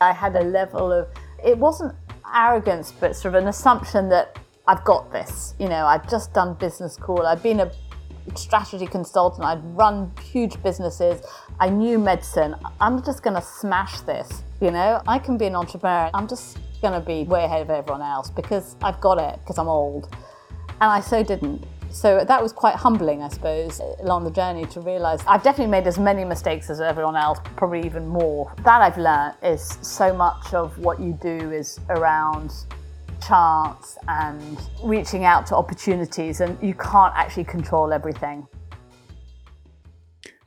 I had a level of, it wasn't arrogance, but sort of an assumption that I've got this. You know, I'd just done business school, I'd been a strategy consultant, I'd run huge businesses, I knew medicine. I'm just going to smash this. You know, I can be an entrepreneur. I'm just going to be way ahead of everyone else because I've got it, because I'm old. And I so didn't. So that was quite humbling, I suppose, along the journey to realize I've definitely made as many mistakes as everyone else, probably even more. That I've learned is so much of what you do is around chance and reaching out to opportunities, and you can't actually control everything.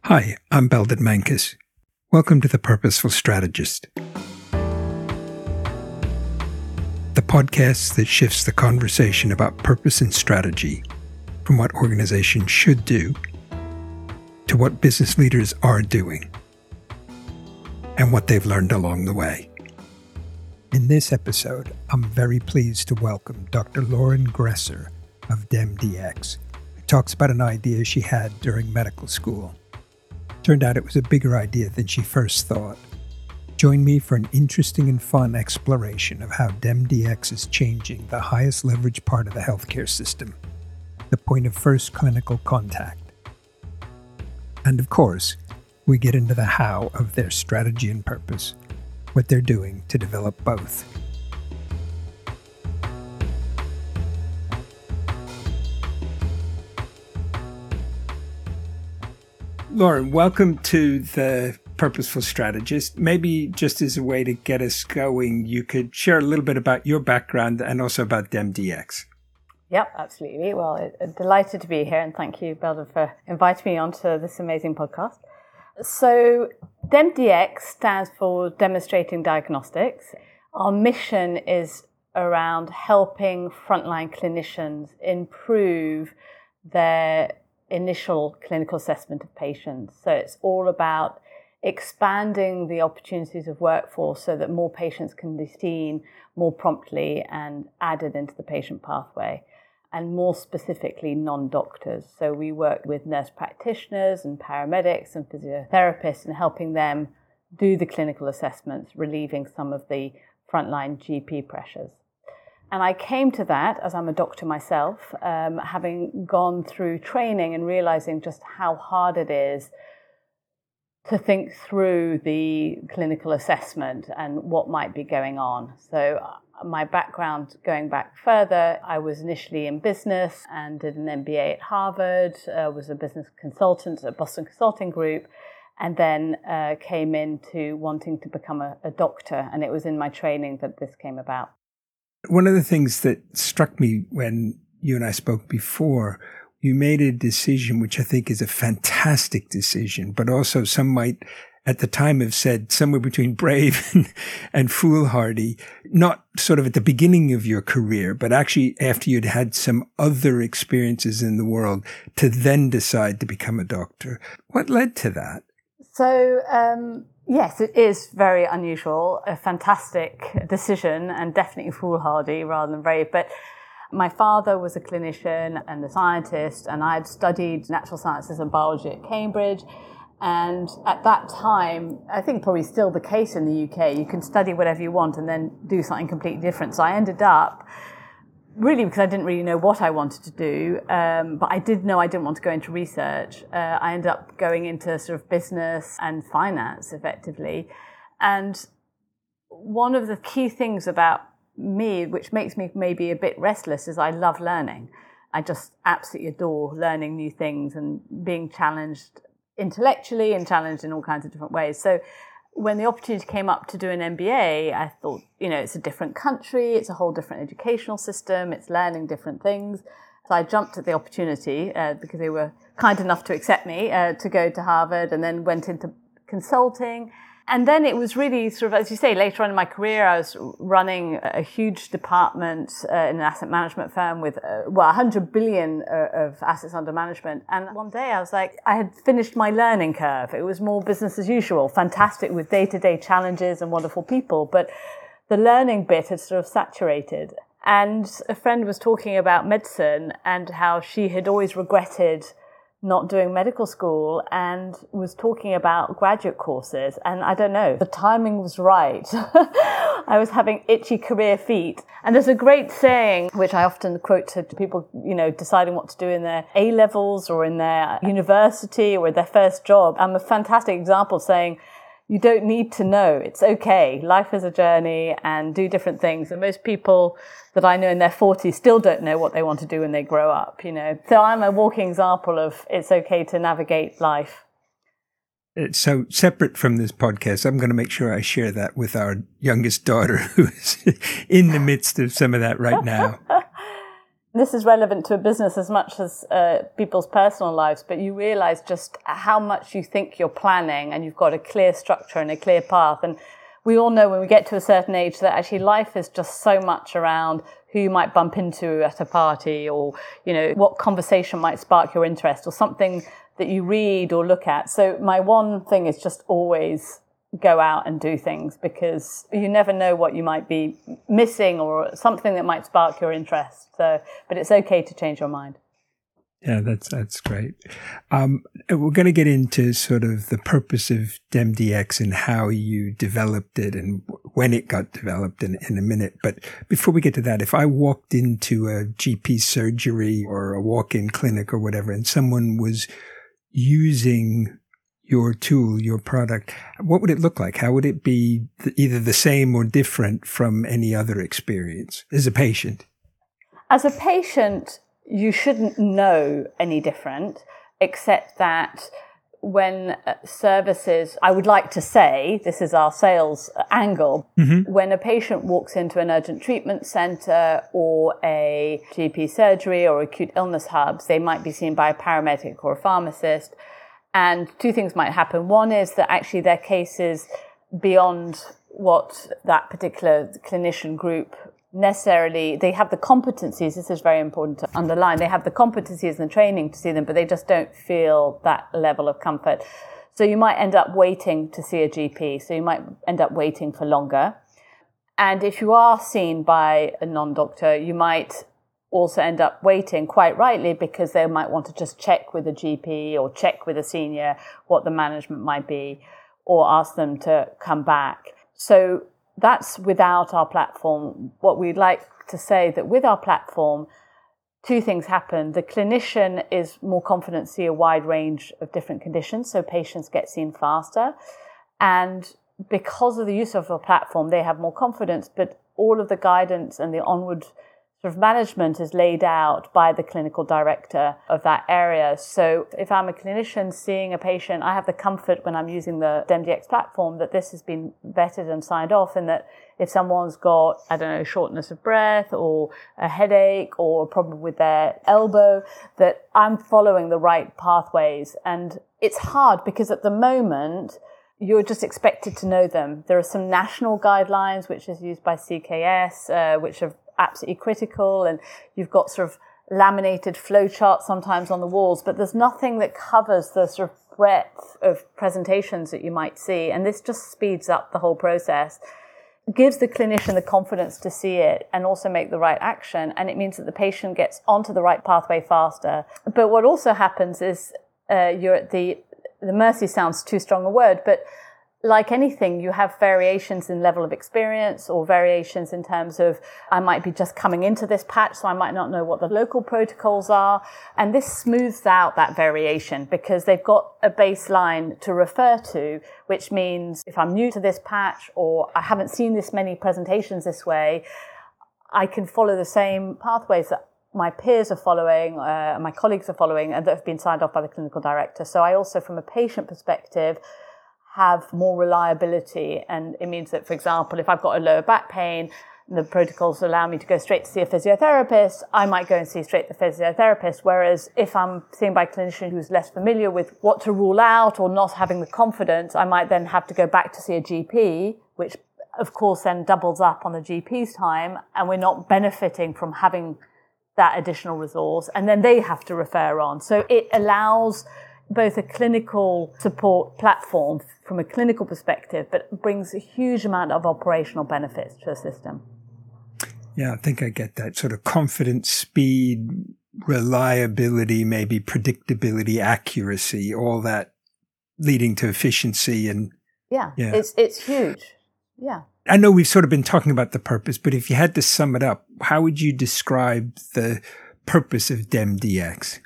Hi, I'm Belden Mankus. Welcome to The Purposeful Strategist, the podcast that shifts the conversation about purpose and strategy from what organizations should do to what business leaders are doing and what they've learned along the way. In this episode, I'm very pleased to welcome Dr. Lorin Gresser of DemDX, who talks about an idea she had during medical school. Turned out it was a bigger idea than she first thought. Join me for an interesting and fun exploration of how DemDX is changing the highest leverage part of the healthcare system the point of first clinical contact. And of course, we get into the how of their strategy and purpose, what they're doing to develop both. Lorin, welcome to the Purposeful Strategist. Maybe just as a way to get us going, you could share a little bit about your background and also about DemDX. Yep, absolutely. Well, uh, delighted to be here, and thank you, Belden, for inviting me onto this amazing podcast. So, DemDX stands for Demonstrating Diagnostics. Our mission is around helping frontline clinicians improve their initial clinical assessment of patients. So, it's all about expanding the opportunities of workforce so that more patients can be seen more promptly and added into the patient pathway and more specifically non doctors. So we work with nurse practitioners and paramedics and physiotherapists and helping them do the clinical assessments, relieving some of the frontline GP pressures. And I came to that as I'm a doctor myself, um, having gone through training and realizing just how hard it is to think through the clinical assessment and what might be going on. So my background going back further, I was initially in business and did an MBA at Harvard, uh, was a business consultant at Boston Consulting Group, and then uh, came into wanting to become a, a doctor. And it was in my training that this came about. One of the things that struck me when you and I spoke before, you made a decision, which I think is a fantastic decision, but also some might at the time have said somewhere between brave and, and, foolhardy, not sort of at the beginning of your career, but actually after you'd had some other experiences in the world to then decide to become a doctor. What led to that? So, um, yes, it is very unusual, a fantastic decision and definitely foolhardy rather than brave. But my father was a clinician and a scientist, and I had studied natural sciences and biology at Cambridge. And at that time, I think probably still the case in the UK, you can study whatever you want and then do something completely different. So I ended up really because I didn't really know what I wanted to do, um, but I did know I didn't want to go into research. Uh, I ended up going into sort of business and finance effectively. And one of the key things about me, which makes me maybe a bit restless, is I love learning. I just absolutely adore learning new things and being challenged intellectually and challenged in all kinds of different ways. So when the opportunity came up to do an MBA, I thought, you know, it's a different country, it's a whole different educational system, it's learning different things. So I jumped at the opportunity uh, because they were kind enough to accept me uh, to go to Harvard and then went into consulting and then it was really sort of, as you say, later on in my career, I was running a huge department uh, in an asset management firm with, uh, well, 100 billion uh, of assets under management. And one day I was like, I had finished my learning curve. It was more business as usual, fantastic with day to day challenges and wonderful people. But the learning bit had sort of saturated. And a friend was talking about medicine and how she had always regretted not doing medical school and was talking about graduate courses. And I don't know, the timing was right. I was having itchy career feet. And there's a great saying, which I often quote to people, you know, deciding what to do in their A levels or in their university or their first job. I'm a fantastic example saying, you don't need to know. It's okay. Life is a journey and do different things. And most people that I know in their 40s still don't know what they want to do when they grow up, you know. So I'm a walking example of it's okay to navigate life. So separate from this podcast, I'm going to make sure I share that with our youngest daughter who's in the midst of some of that right now. this is relevant to a business as much as uh, people's personal lives, but you realize just how much you think you're planning and you've got a clear structure and a clear path. And we all know when we get to a certain age that actually life is just so much around who you might bump into at a party or, you know, what conversation might spark your interest or something that you read or look at. So my one thing is just always go out and do things because you never know what you might be missing or something that might spark your interest. So, but it's okay to change your mind. Yeah, that's that's great. Um, we're going to get into sort of the purpose of DemDX and how you developed it and when it got developed in, in a minute. But before we get to that, if I walked into a GP surgery or a walk-in clinic or whatever, and someone was using your tool, your product, what would it look like? How would it be either the same or different from any other experience as a patient? As a patient, you shouldn't know any different, except that when uh, services, I would like to say, this is our sales angle, mm-hmm. when a patient walks into an urgent treatment center or a GP surgery or acute illness hubs, they might be seen by a paramedic or a pharmacist and two things might happen. One is that actually their case is beyond what that particular clinician group necessarily they have the competencies this is very important to underline they have the competencies and the training to see them but they just don't feel that level of comfort so you might end up waiting to see a gp so you might end up waiting for longer and if you are seen by a non-doctor you might also end up waiting quite rightly because they might want to just check with a GP or check with a senior what the management might be or ask them to come back. So that's without our platform. What we'd like to say that with our platform, two things happen. The clinician is more confident to see a wide range of different conditions, so patients get seen faster. And because of the use of our platform, they have more confidence, but all of the guidance and the onward sort of management is laid out by the clinical director of that area. So if I'm a clinician seeing a patient, I have the comfort when I'm using the DemDX platform that this has been vetted and signed off and that if someone's got, I don't know, shortness of breath or a headache or a problem with their elbow, that I'm following the right pathways. And it's hard because at the moment, you're just expected to know them. There are some national guidelines, which is used by CKS, uh, which are absolutely critical. And you've got sort of laminated flowcharts sometimes on the walls, but there's nothing that covers the sort of breadth of presentations that you might see. And this just speeds up the whole process, gives the clinician the confidence to see it and also make the right action. And it means that the patient gets onto the right pathway faster. But what also happens is uh, you're at the, the mercy sounds too strong a word, but like anything, you have variations in level of experience or variations in terms of I might be just coming into this patch, so I might not know what the local protocols are. And this smooths out that variation because they've got a baseline to refer to, which means if I'm new to this patch or I haven't seen this many presentations this way, I can follow the same pathways that my peers are following, uh, my colleagues are following, and that have been signed off by the clinical director. So I also, from a patient perspective, have more reliability. And it means that, for example, if I've got a lower back pain, the protocols allow me to go straight to see a physiotherapist, I might go and see straight the physiotherapist. Whereas if I'm seen by a clinician who's less familiar with what to rule out or not having the confidence, I might then have to go back to see a GP, which of course then doubles up on the GP's time and we're not benefiting from having that additional resource. And then they have to refer on. So it allows both a clinical support platform from a clinical perspective, but brings a huge amount of operational benefits to the system. Yeah, I think I get that sort of confidence, speed, reliability, maybe predictability, accuracy, all that leading to efficiency and yeah, yeah. it's it's huge. Yeah. I know we've sort of been talking about the purpose, but if you had to sum it up, how would you describe the purpose of DemDX?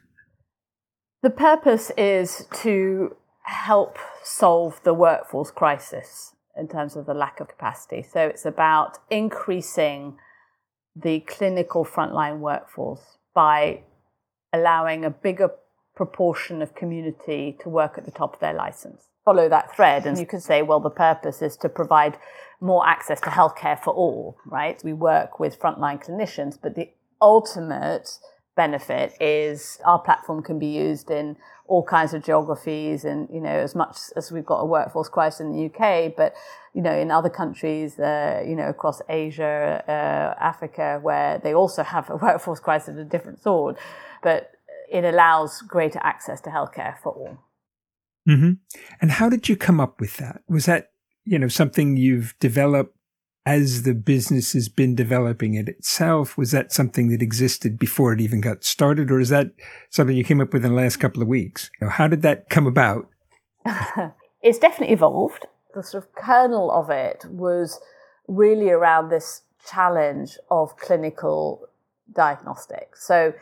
The purpose is to help solve the workforce crisis in terms of the lack of capacity. So it's about increasing the clinical frontline workforce by allowing a bigger proportion of community to work at the top of their license. Follow that thread, and you could say, well, the purpose is to provide more access to healthcare for all, right? We work with frontline clinicians, but the ultimate benefit is our platform can be used in all kinds of geographies and you know as much as we've got a workforce crisis in the UK but you know in other countries uh, you know across Asia uh, Africa where they also have a workforce crisis of a different sort but it allows greater access to healthcare for all mm-hmm. and how did you come up with that was that you know something you've developed as the business has been developing it itself, was that something that existed before it even got started, or is that something you came up with in the last couple of weeks? How did that come about? it's definitely evolved. The sort of kernel of it was really around this challenge of clinical diagnostics. So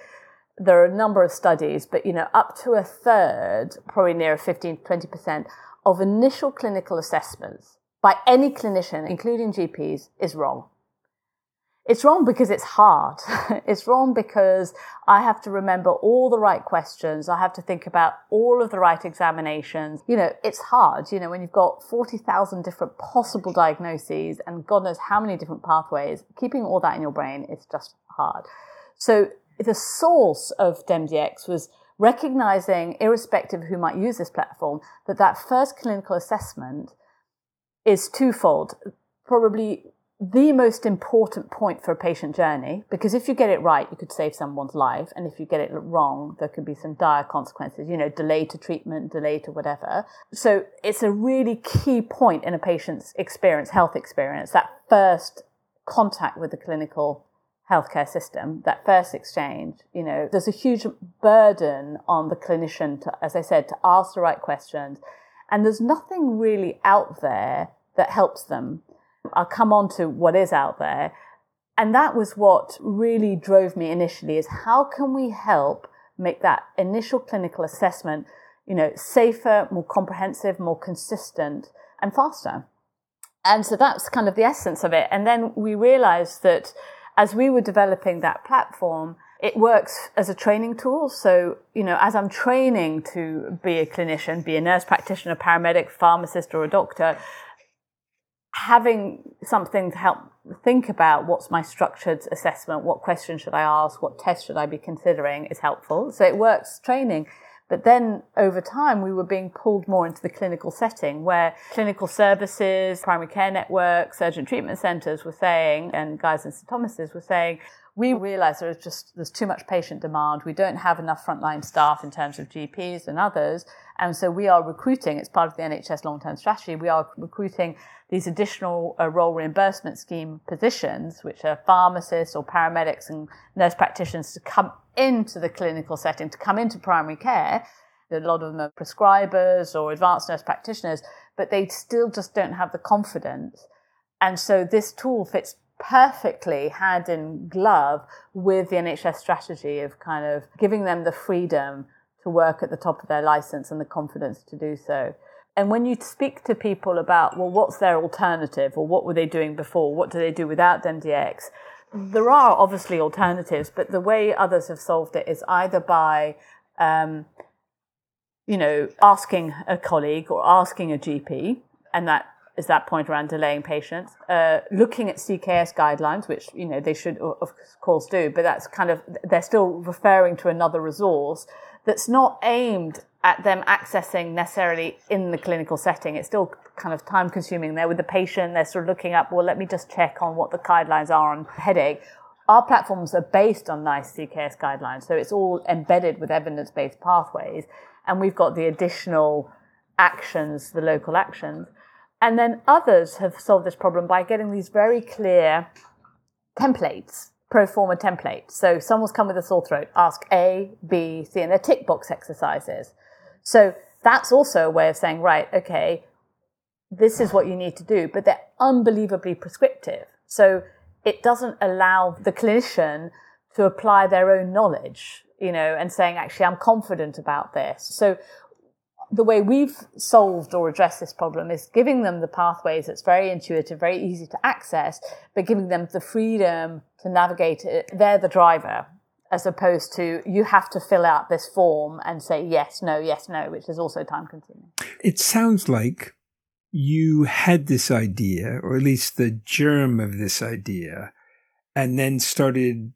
there are a number of studies, but you know, up to a third, probably near 15 to 20% of initial clinical assessments by any clinician, including GPs, is wrong. It's wrong because it's hard. it's wrong because I have to remember all the right questions. I have to think about all of the right examinations. You know, it's hard. You know, when you've got 40,000 different possible diagnoses and God knows how many different pathways, keeping all that in your brain is just hard. So the source of DemDX was recognizing, irrespective of who might use this platform, that that first clinical assessment is twofold. Probably the most important point for a patient journey, because if you get it right, you could save someone's life. And if you get it wrong, there could be some dire consequences, you know, delay to treatment, delay to whatever. So it's a really key point in a patient's experience, health experience, that first contact with the clinical healthcare system, that first exchange, you know, there's a huge burden on the clinician to, as I said, to ask the right questions and there's nothing really out there that helps them. I'll come on to what is out there. And that was what really drove me initially is how can we help make that initial clinical assessment, you know, safer, more comprehensive, more consistent and faster. And so that's kind of the essence of it. And then we realized that as we were developing that platform, it works as a training tool. So, you know, as I'm training to be a clinician, be a nurse practitioner, paramedic, pharmacist, or a doctor, having something to help think about what's my structured assessment, what questions should I ask, what tests should I be considering is helpful. So it works training. But then over time, we were being pulled more into the clinical setting where clinical services, primary care networks, urgent treatment centers were saying, and Guy's and St. Thomas's were saying, we realize there's just there's too much patient demand. We don't have enough frontline staff in terms of GPs and others, and so we are recruiting. It's part of the NHS long-term strategy. We are recruiting these additional uh, role reimbursement scheme positions, which are pharmacists or paramedics and nurse practitioners, to come into the clinical setting, to come into primary care. A lot of them are prescribers or advanced nurse practitioners, but they still just don't have the confidence. And so this tool fits perfectly hand in glove with the NHS strategy of kind of giving them the freedom to work at the top of their license and the confidence to do so. And when you speak to people about, well, what's their alternative or what were they doing before? What do they do without MDX? There are obviously alternatives, but the way others have solved it is either by, um, you know, asking a colleague or asking a GP, and that is that point around delaying patients. Uh, looking at CKS guidelines, which you know they should of course do, but that's kind of they're still referring to another resource that's not aimed at them accessing necessarily in the clinical setting. It's still kind of time consuming. They're with the patient. They're sort of looking up. Well, let me just check on what the guidelines are on headache. Our platforms are based on NICE CKS guidelines, so it's all embedded with evidence-based pathways, and we've got the additional actions, the local actions. And then others have solved this problem by getting these very clear templates, pro forma templates. So someone's come with a sore throat, ask A, B, C, and they're tick box exercises. So that's also a way of saying, right, okay, this is what you need to do, but they're unbelievably prescriptive. So it doesn't allow the clinician to apply their own knowledge, you know, and saying, actually, I'm confident about this. So the way we've solved or addressed this problem is giving them the pathways that's very intuitive, very easy to access, but giving them the freedom to navigate it. They're the driver, as opposed to you have to fill out this form and say yes, no, yes, no, which is also time consuming. It sounds like you had this idea, or at least the germ of this idea, and then started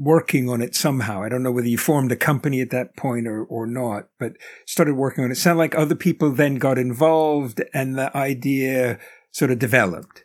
working on it somehow. I don't know whether you formed a company at that point or, or not, but started working on it. it sounded like other people then got involved and the idea sort of developed.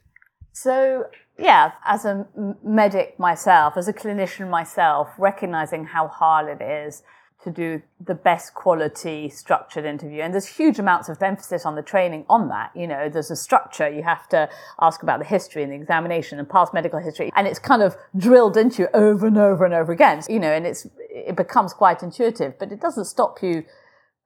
So, yeah, as a medic myself, as a clinician myself, recognizing how hard it is to do the best quality structured interview. And there's huge amounts of emphasis on the training on that. You know, there's a structure. You have to ask about the history and the examination and past medical history. And it's kind of drilled into you over and over and over again. You know, and it's, it becomes quite intuitive, but it doesn't stop you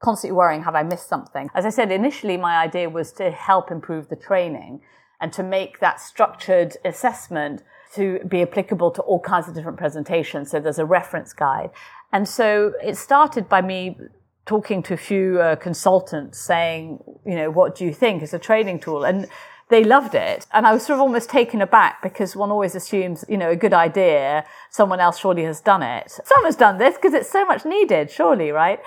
constantly worrying, have I missed something? As I said, initially my idea was to help improve the training and to make that structured assessment to be applicable to all kinds of different presentations. So there's a reference guide. And so it started by me talking to a few uh, consultants saying, you know, what do you think is a training tool? And they loved it. And I was sort of almost taken aback because one always assumes, you know, a good idea, someone else surely has done it. Someone's done this because it's so much needed, surely, right?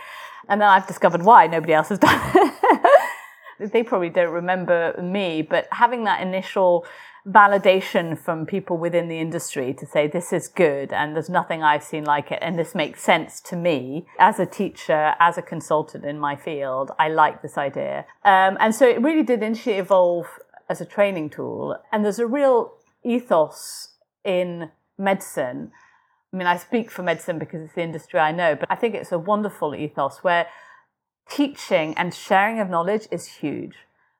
And then I've discovered why nobody else has done it. they probably don't remember me, but having that initial validation from people within the industry to say this is good and there's nothing I've seen like it and this makes sense to me as a teacher, as a consultant in my field. I like this idea. Um, and so it really did initially evolve as a training tool. And there's a real ethos in medicine. I mean, I speak for medicine because it's the industry I know, but I think it's a wonderful ethos where teaching and sharing of knowledge is huge.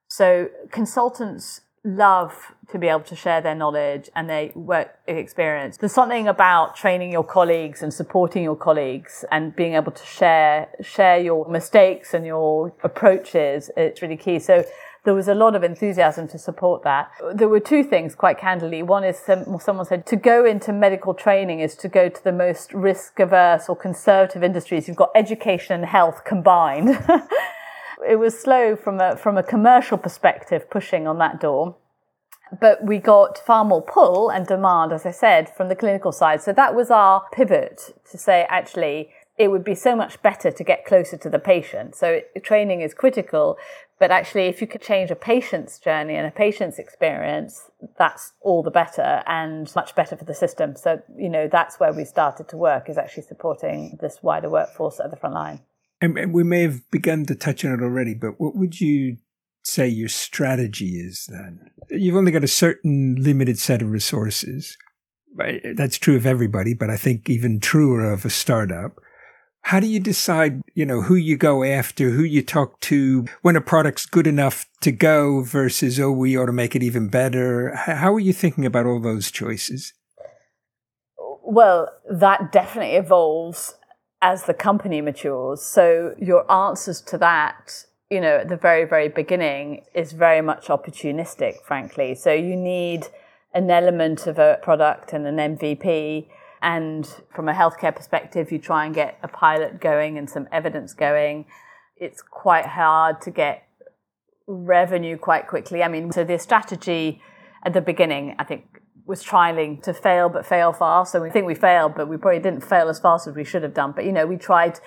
So consultants love to be able to share their knowledge and their work experience. There's something about training your colleagues and supporting your colleagues and being able to share share your mistakes and your approaches. It's really key. So there was a lot of enthusiasm to support that. There were two things, quite candidly. One is some, someone said to go into medical training is to go to the most risk averse or conservative industries. You've got education and health combined. it was slow from a from a commercial perspective pushing on that door but we got far more pull and demand as i said from the clinical side. So that was our pivot to say actually it would be so much better to get closer to the patient. So training is critical but actually if you could change a patient's journey and a patient's experience that's all the better and much better for the system. So you know that's where we started to work is actually supporting this wider workforce at the front line and we may have begun to touch on it already, but what would you say your strategy is then? You've only got a certain limited set of resources. That's true of everybody, but I think even truer of a startup. How do you decide, you know, who you go after, who you talk to, when a product's good enough to go versus, oh, we ought to make it even better? How are you thinking about all those choices? Well, that definitely evolves as the company matures. So your answers to that, you know, at the very, very beginning is very much opportunistic, frankly. So you need an element of a product and an MVP. And from a healthcare perspective, you try and get a pilot going and some evidence going. It's quite hard to get revenue quite quickly. I mean, so the strategy at the beginning, I think, was trialing to fail but fail fast. So we think we failed, but we probably didn't fail as fast as we should have done. But you know, we tried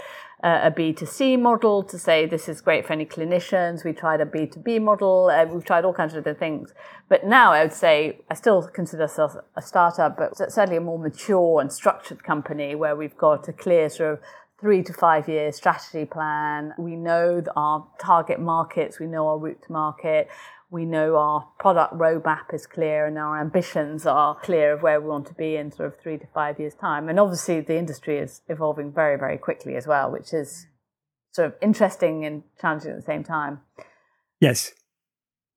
uh, a B2C model to say this is great for any clinicians. We tried a B2B model. Uh, we've tried all kinds of different things. But now I would say I still consider ourselves a startup, but certainly a more mature and structured company where we've got a clear sort of three to five year strategy plan. We know our target markets. We know our route to market we know our product roadmap is clear and our ambitions are clear of where we want to be in sort of three to five years' time. And obviously, the industry is evolving very, very quickly as well, which is sort of interesting and challenging at the same time. Yes.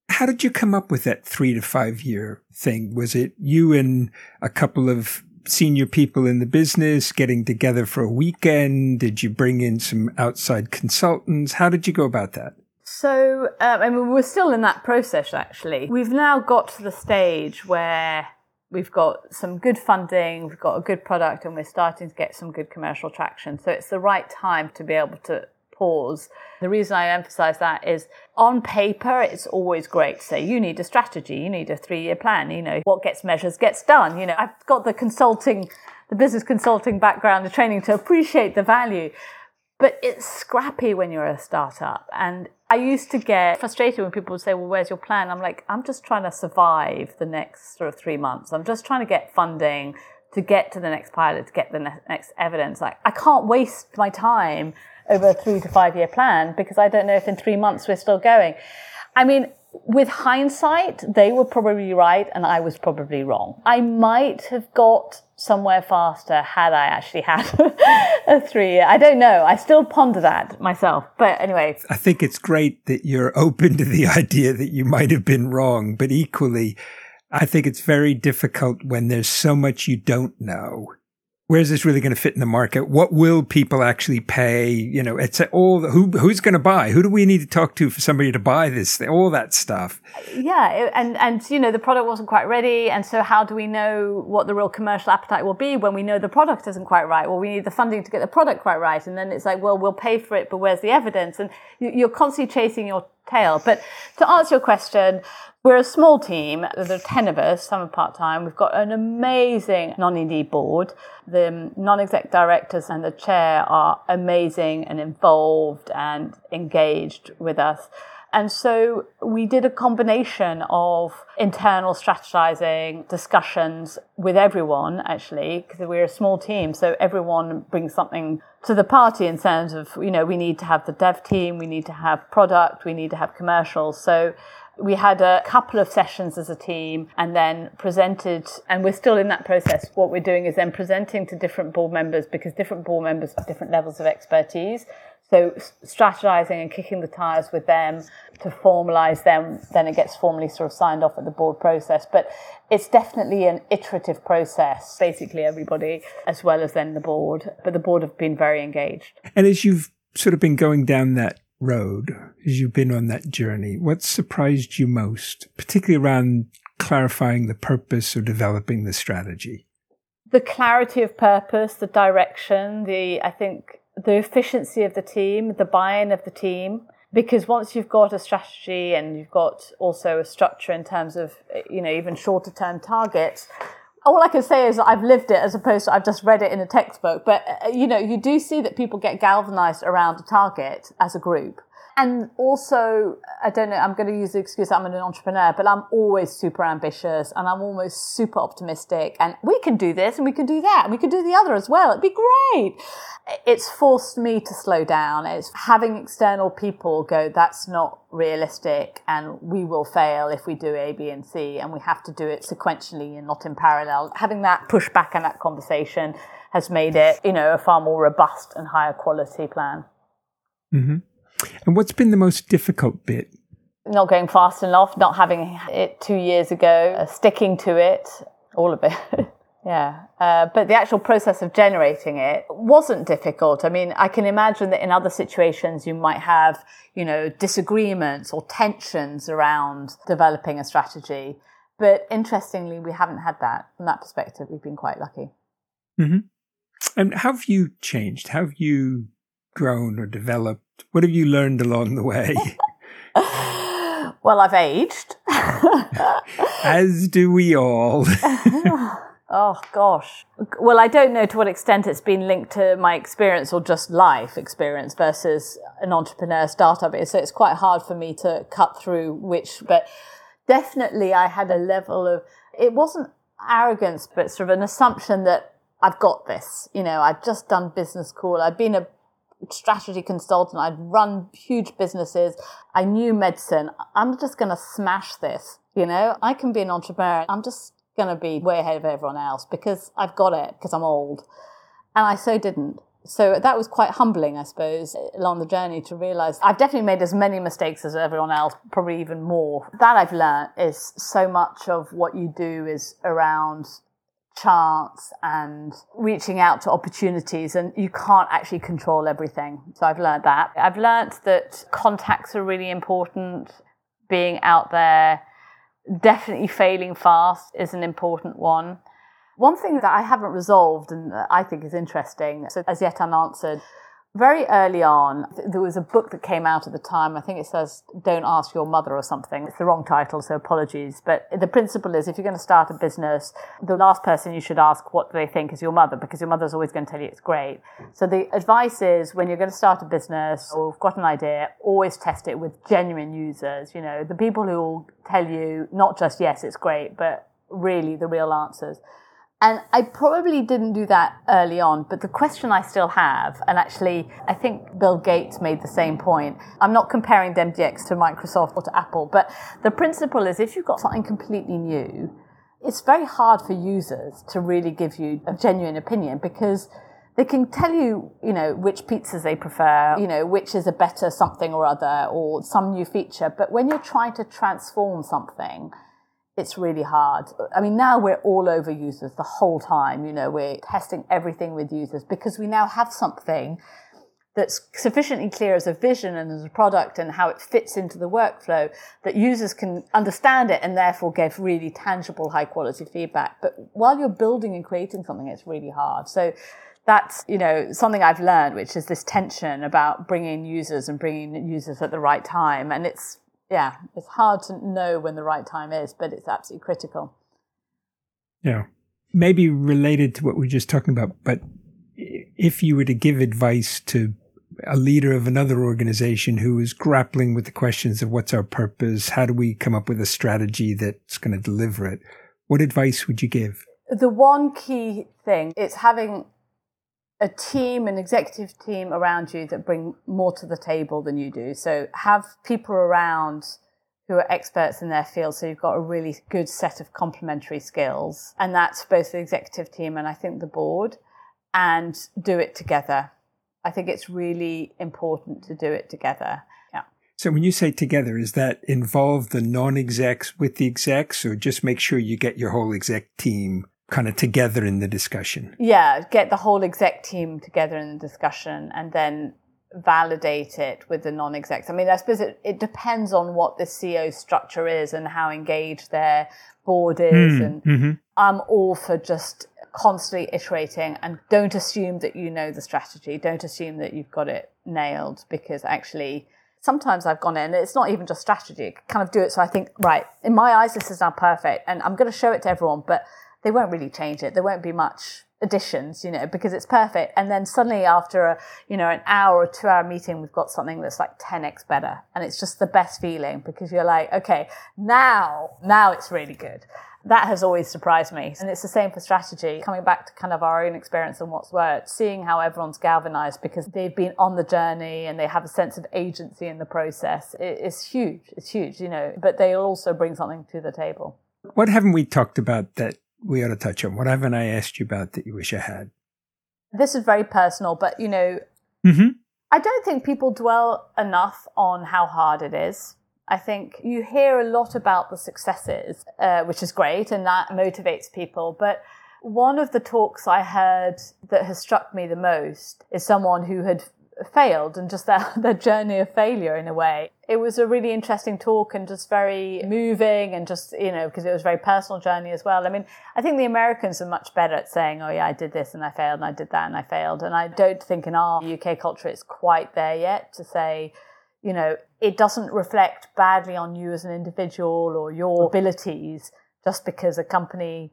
How did you come up with that three to five year thing? Was it you and a couple of senior people in the business getting together for a weekend? Did you bring in some outside consultants? How did you go about that? So, um, I mean, we're still in that process actually. We've now got to the stage where we've got some good funding, we've got a good product, and we're starting to get some good commercial traction. So, it's the right time to be able to pause. The reason I emphasize that is on paper, it's always great to say, you need a strategy, you need a three year plan, you know, what gets measures gets done. You know, I've got the consulting, the business consulting background, the training to appreciate the value. But it's scrappy when you're a startup. And I used to get frustrated when people would say, Well, where's your plan? I'm like, I'm just trying to survive the next sort of three months. I'm just trying to get funding to get to the next pilot, to get the ne- next evidence. Like, I can't waste my time over a three to five year plan because I don't know if in three months we're still going. I mean, with hindsight, they were probably right and I was probably wrong. I might have got somewhere faster had I actually had a three year. I don't know. I still ponder that myself. But anyway. I think it's great that you're open to the idea that you might have been wrong, but equally, I think it's very difficult when there's so much you don't know where's this really going to fit in the market? What will people actually pay? You know, it's all who who's going to buy? Who do we need to talk to for somebody to buy this? All that stuff. Yeah, and and you know the product wasn't quite ready, and so how do we know what the real commercial appetite will be when we know the product isn't quite right? Well, we need the funding to get the product quite right, and then it's like, well, we'll pay for it, but where's the evidence? And you're constantly chasing your But to answer your question, we're a small team. There are 10 of us, some are part time. We've got an amazing non ED board. The non exec directors and the chair are amazing and involved and engaged with us. And so we did a combination of internal strategizing discussions with everyone, actually, because we're a small team. So everyone brings something to the party in terms of, you know, we need to have the dev team, we need to have product, we need to have commercials. So we had a couple of sessions as a team and then presented, and we're still in that process. What we're doing is then presenting to different board members because different board members have different levels of expertise. So strategizing and kicking the tires with them to formalize them, then it gets formally sort of signed off at the board process. But it's definitely an iterative process, basically everybody, as well as then the board. But the board have been very engaged. And as you've sort of been going down that road, as you've been on that journey, what surprised you most, particularly around clarifying the purpose or developing the strategy? The clarity of purpose, the direction, the, I think, the efficiency of the team, the buy-in of the team. Because once you've got a strategy and you've got also a structure in terms of, you know, even shorter term targets, all I can say is I've lived it as opposed to I've just read it in a textbook. But, uh, you know, you do see that people get galvanized around a target as a group. And also, I don't know, I'm going to use the excuse I'm an entrepreneur, but I'm always super ambitious and I'm almost super optimistic. And we can do this and we can do that and we can do the other as well. It'd be great. It's forced me to slow down. It's having external people go, that's not realistic and we will fail if we do A, B, and C. And we have to do it sequentially and not in parallel. Having that pushback and that conversation has made it, you know, a far more robust and higher quality plan. Mm-hmm. And what's been the most difficult bit? Not going fast enough, not having it two years ago, uh, sticking to it, all of it. yeah. Uh, but the actual process of generating it wasn't difficult. I mean, I can imagine that in other situations you might have, you know, disagreements or tensions around developing a strategy. But interestingly, we haven't had that. From that perspective, we've been quite lucky. Mm-hmm. And how have you changed? How have you grown or developed? What have you learned along the way? well, I've aged. As do we all. oh, gosh. Well, I don't know to what extent it's been linked to my experience or just life experience versus an entrepreneur startup. So it's quite hard for me to cut through which, but definitely I had a level of, it wasn't arrogance, but sort of an assumption that I've got this. You know, I've just done business school. I've been a strategy consultant. I'd run huge businesses. I knew medicine. I'm just going to smash this. You know, I can be an entrepreneur. I'm just going to be way ahead of everyone else because I've got it because I'm old. And I so didn't. So that was quite humbling, I suppose, along the journey to realize I've definitely made as many mistakes as everyone else, probably even more. That I've learned is so much of what you do is around chance and reaching out to opportunities and you can't actually control everything. So I've learned that. I've learned that contacts are really important, being out there, definitely failing fast is an important one. One thing that I haven't resolved and I think is interesting, so as yet unanswered, very early on, there was a book that came out at the time. I think it says, Don't Ask Your Mother or something. It's the wrong title, so apologies. But the principle is if you're going to start a business, the last person you should ask what they think is your mother, because your mother's always going to tell you it's great. So the advice is when you're going to start a business or have got an idea, always test it with genuine users. You know, the people who will tell you not just, yes, it's great, but really the real answers. And I probably didn't do that early on, but the question I still have, and actually, I think Bill Gates made the same point. I'm not comparing DemDX to Microsoft or to Apple, but the principle is if you've got something completely new, it's very hard for users to really give you a genuine opinion because they can tell you, you know, which pizzas they prefer, you know, which is a better something or other, or some new feature. But when you're trying to transform something, it's really hard. I mean, now we're all over users the whole time. You know, we're testing everything with users because we now have something that's sufficiently clear as a vision and as a product and how it fits into the workflow that users can understand it and therefore give really tangible, high quality feedback. But while you're building and creating something, it's really hard. So that's, you know, something I've learned, which is this tension about bringing users and bringing users at the right time. And it's, yeah, it's hard to know when the right time is, but it's absolutely critical. Yeah. Maybe related to what we are just talking about, but if you were to give advice to a leader of another organization who is grappling with the questions of what's our purpose, how do we come up with a strategy that's going to deliver it, what advice would you give? The one key thing is having a team, an executive team around you that bring more to the table than you do. So have people around who are experts in their field. So you've got a really good set of complementary skills. And that's both the executive team and I think the board and do it together. I think it's really important to do it together. Yeah. So when you say together, is that involve the non-execs with the execs or just make sure you get your whole exec team kind of together in the discussion. Yeah, get the whole exec team together in the discussion and then validate it with the non-execs. I mean, I suppose it, it depends on what the CEO structure is and how engaged their board is. Mm, and mm-hmm. I'm all for just constantly iterating and don't assume that you know the strategy. Don't assume that you've got it nailed because actually sometimes I've gone in, it's not even just strategy, kind of do it so I think, right, in my eyes, this is now perfect and I'm going to show it to everyone, but they won't really change it. There won't be much additions, you know, because it's perfect. And then suddenly after a, you know, an hour or two hour meeting, we've got something that's like 10x better. And it's just the best feeling because you're like, okay, now, now it's really good. That has always surprised me. And it's the same for strategy. Coming back to kind of our own experience and what's worked, seeing how everyone's galvanized because they've been on the journey and they have a sense of agency in the process. It's huge. It's huge, you know, but they also bring something to the table. What haven't we talked about that we ought to touch on. What haven't I asked you about that you wish I had? This is very personal, but you know, mm-hmm. I don't think people dwell enough on how hard it is. I think you hear a lot about the successes, uh, which is great, and that motivates people. But one of the talks I heard that has struck me the most is someone who had failed and just their, their journey of failure in a way. It was a really interesting talk and just very moving and just, you know, because it was a very personal journey as well. I mean, I think the Americans are much better at saying, oh yeah, I did this and I failed and I did that and I failed. And I don't think in our UK culture it's quite there yet to say, you know, it doesn't reflect badly on you as an individual or your abilities just because a company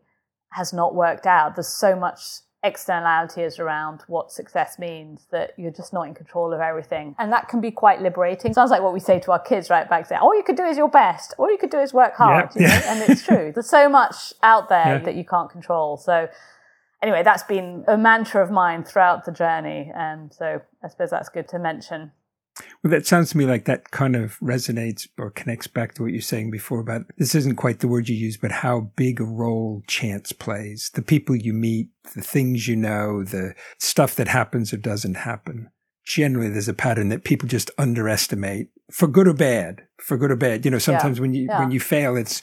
has not worked out. There's so much externalities around what success means that you're just not in control of everything. And that can be quite liberating. Sounds like what we say to our kids right back there. All you could do is your best. All you could do is work hard yeah. yeah. and it's true. There's so much out there yeah. that you can't control. So anyway that's been a mantra of mine throughout the journey. And so i suppose that's good to mention that sounds to me like that kind of resonates or connects back to what you're saying before about this isn't quite the word you use, but how big a role chance plays. The people you meet, the things you know, the stuff that happens or doesn't happen. Generally, there's a pattern that people just underestimate for good or bad, for good or bad. You know, sometimes yeah. when you, yeah. when you fail, it's,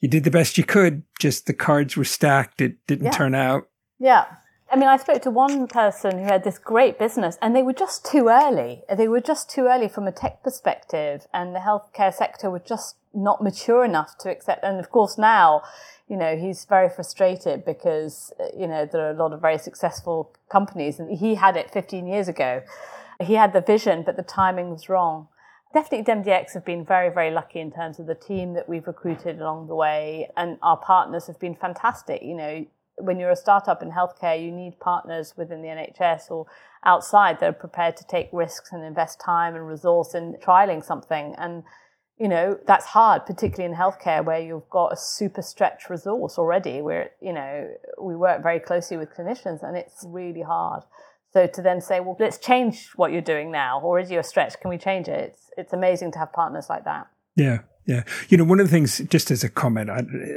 you did the best you could. Just the cards were stacked. It didn't Yeah. turn out. Yeah. I mean, I spoke to one person who had this great business and they were just too early. They were just too early from a tech perspective and the healthcare sector was just not mature enough to accept. And of course now, you know, he's very frustrated because, uh, you know, there are a lot of very successful companies and he had it 15 years ago. He had the vision, but the timing was wrong. Definitely, DemDX have been very, very lucky in terms of the team that we've recruited along the way, and our partners have been fantastic. You know, when you're a startup in healthcare, you need partners within the NHS or outside that are prepared to take risks and invest time and resource in trialing something. And, you know, that's hard, particularly in healthcare where you've got a super stretched resource already, where, you know, we work very closely with clinicians and it's really hard. So to then say, well, let's change what you're doing now. Already you're stretched. Can we change it? It's, it's amazing to have partners like that. Yeah. Yeah. You know, one of the things, just as a comment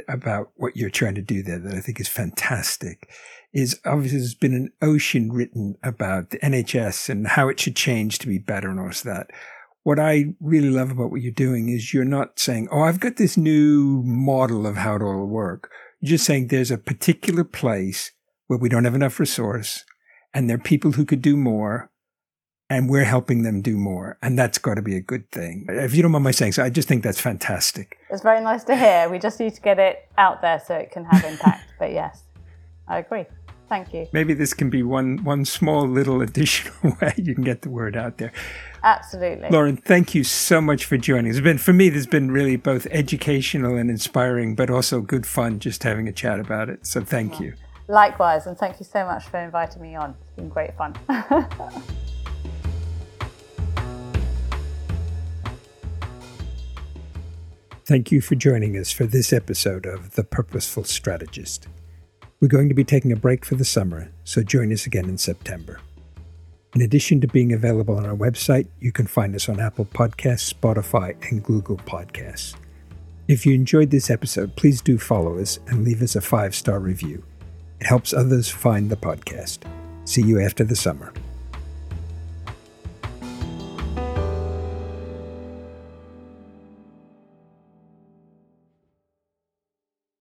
about what you're trying to do there that I think is fantastic is obviously there's been an ocean written about the NHS and how it should change to be better and all of that. What I really love about what you're doing is you're not saying, Oh, I've got this new model of how it all will work. You're just saying there's a particular place where we don't have enough resource and there are people who could do more and we're helping them do more. And that's got to be a good thing. If you don't mind my saying so, I just think that's fantastic. It's very nice to hear. We just need to get it out there so it can have impact. but yes, I agree. Thank you. Maybe this can be one, one small little additional way you can get the word out there. Absolutely. Lorin, thank you so much for joining. It's been, for me, there's been really both educational and inspiring, but also good fun just having a chat about it. So thank you. Likewise, and thank you so much for inviting me on. It's been great fun. Thank you for joining us for this episode of The Purposeful Strategist. We're going to be taking a break for the summer, so join us again in September. In addition to being available on our website, you can find us on Apple Podcasts, Spotify, and Google Podcasts. If you enjoyed this episode, please do follow us and leave us a five star review. It helps others find the podcast. See you after the summer.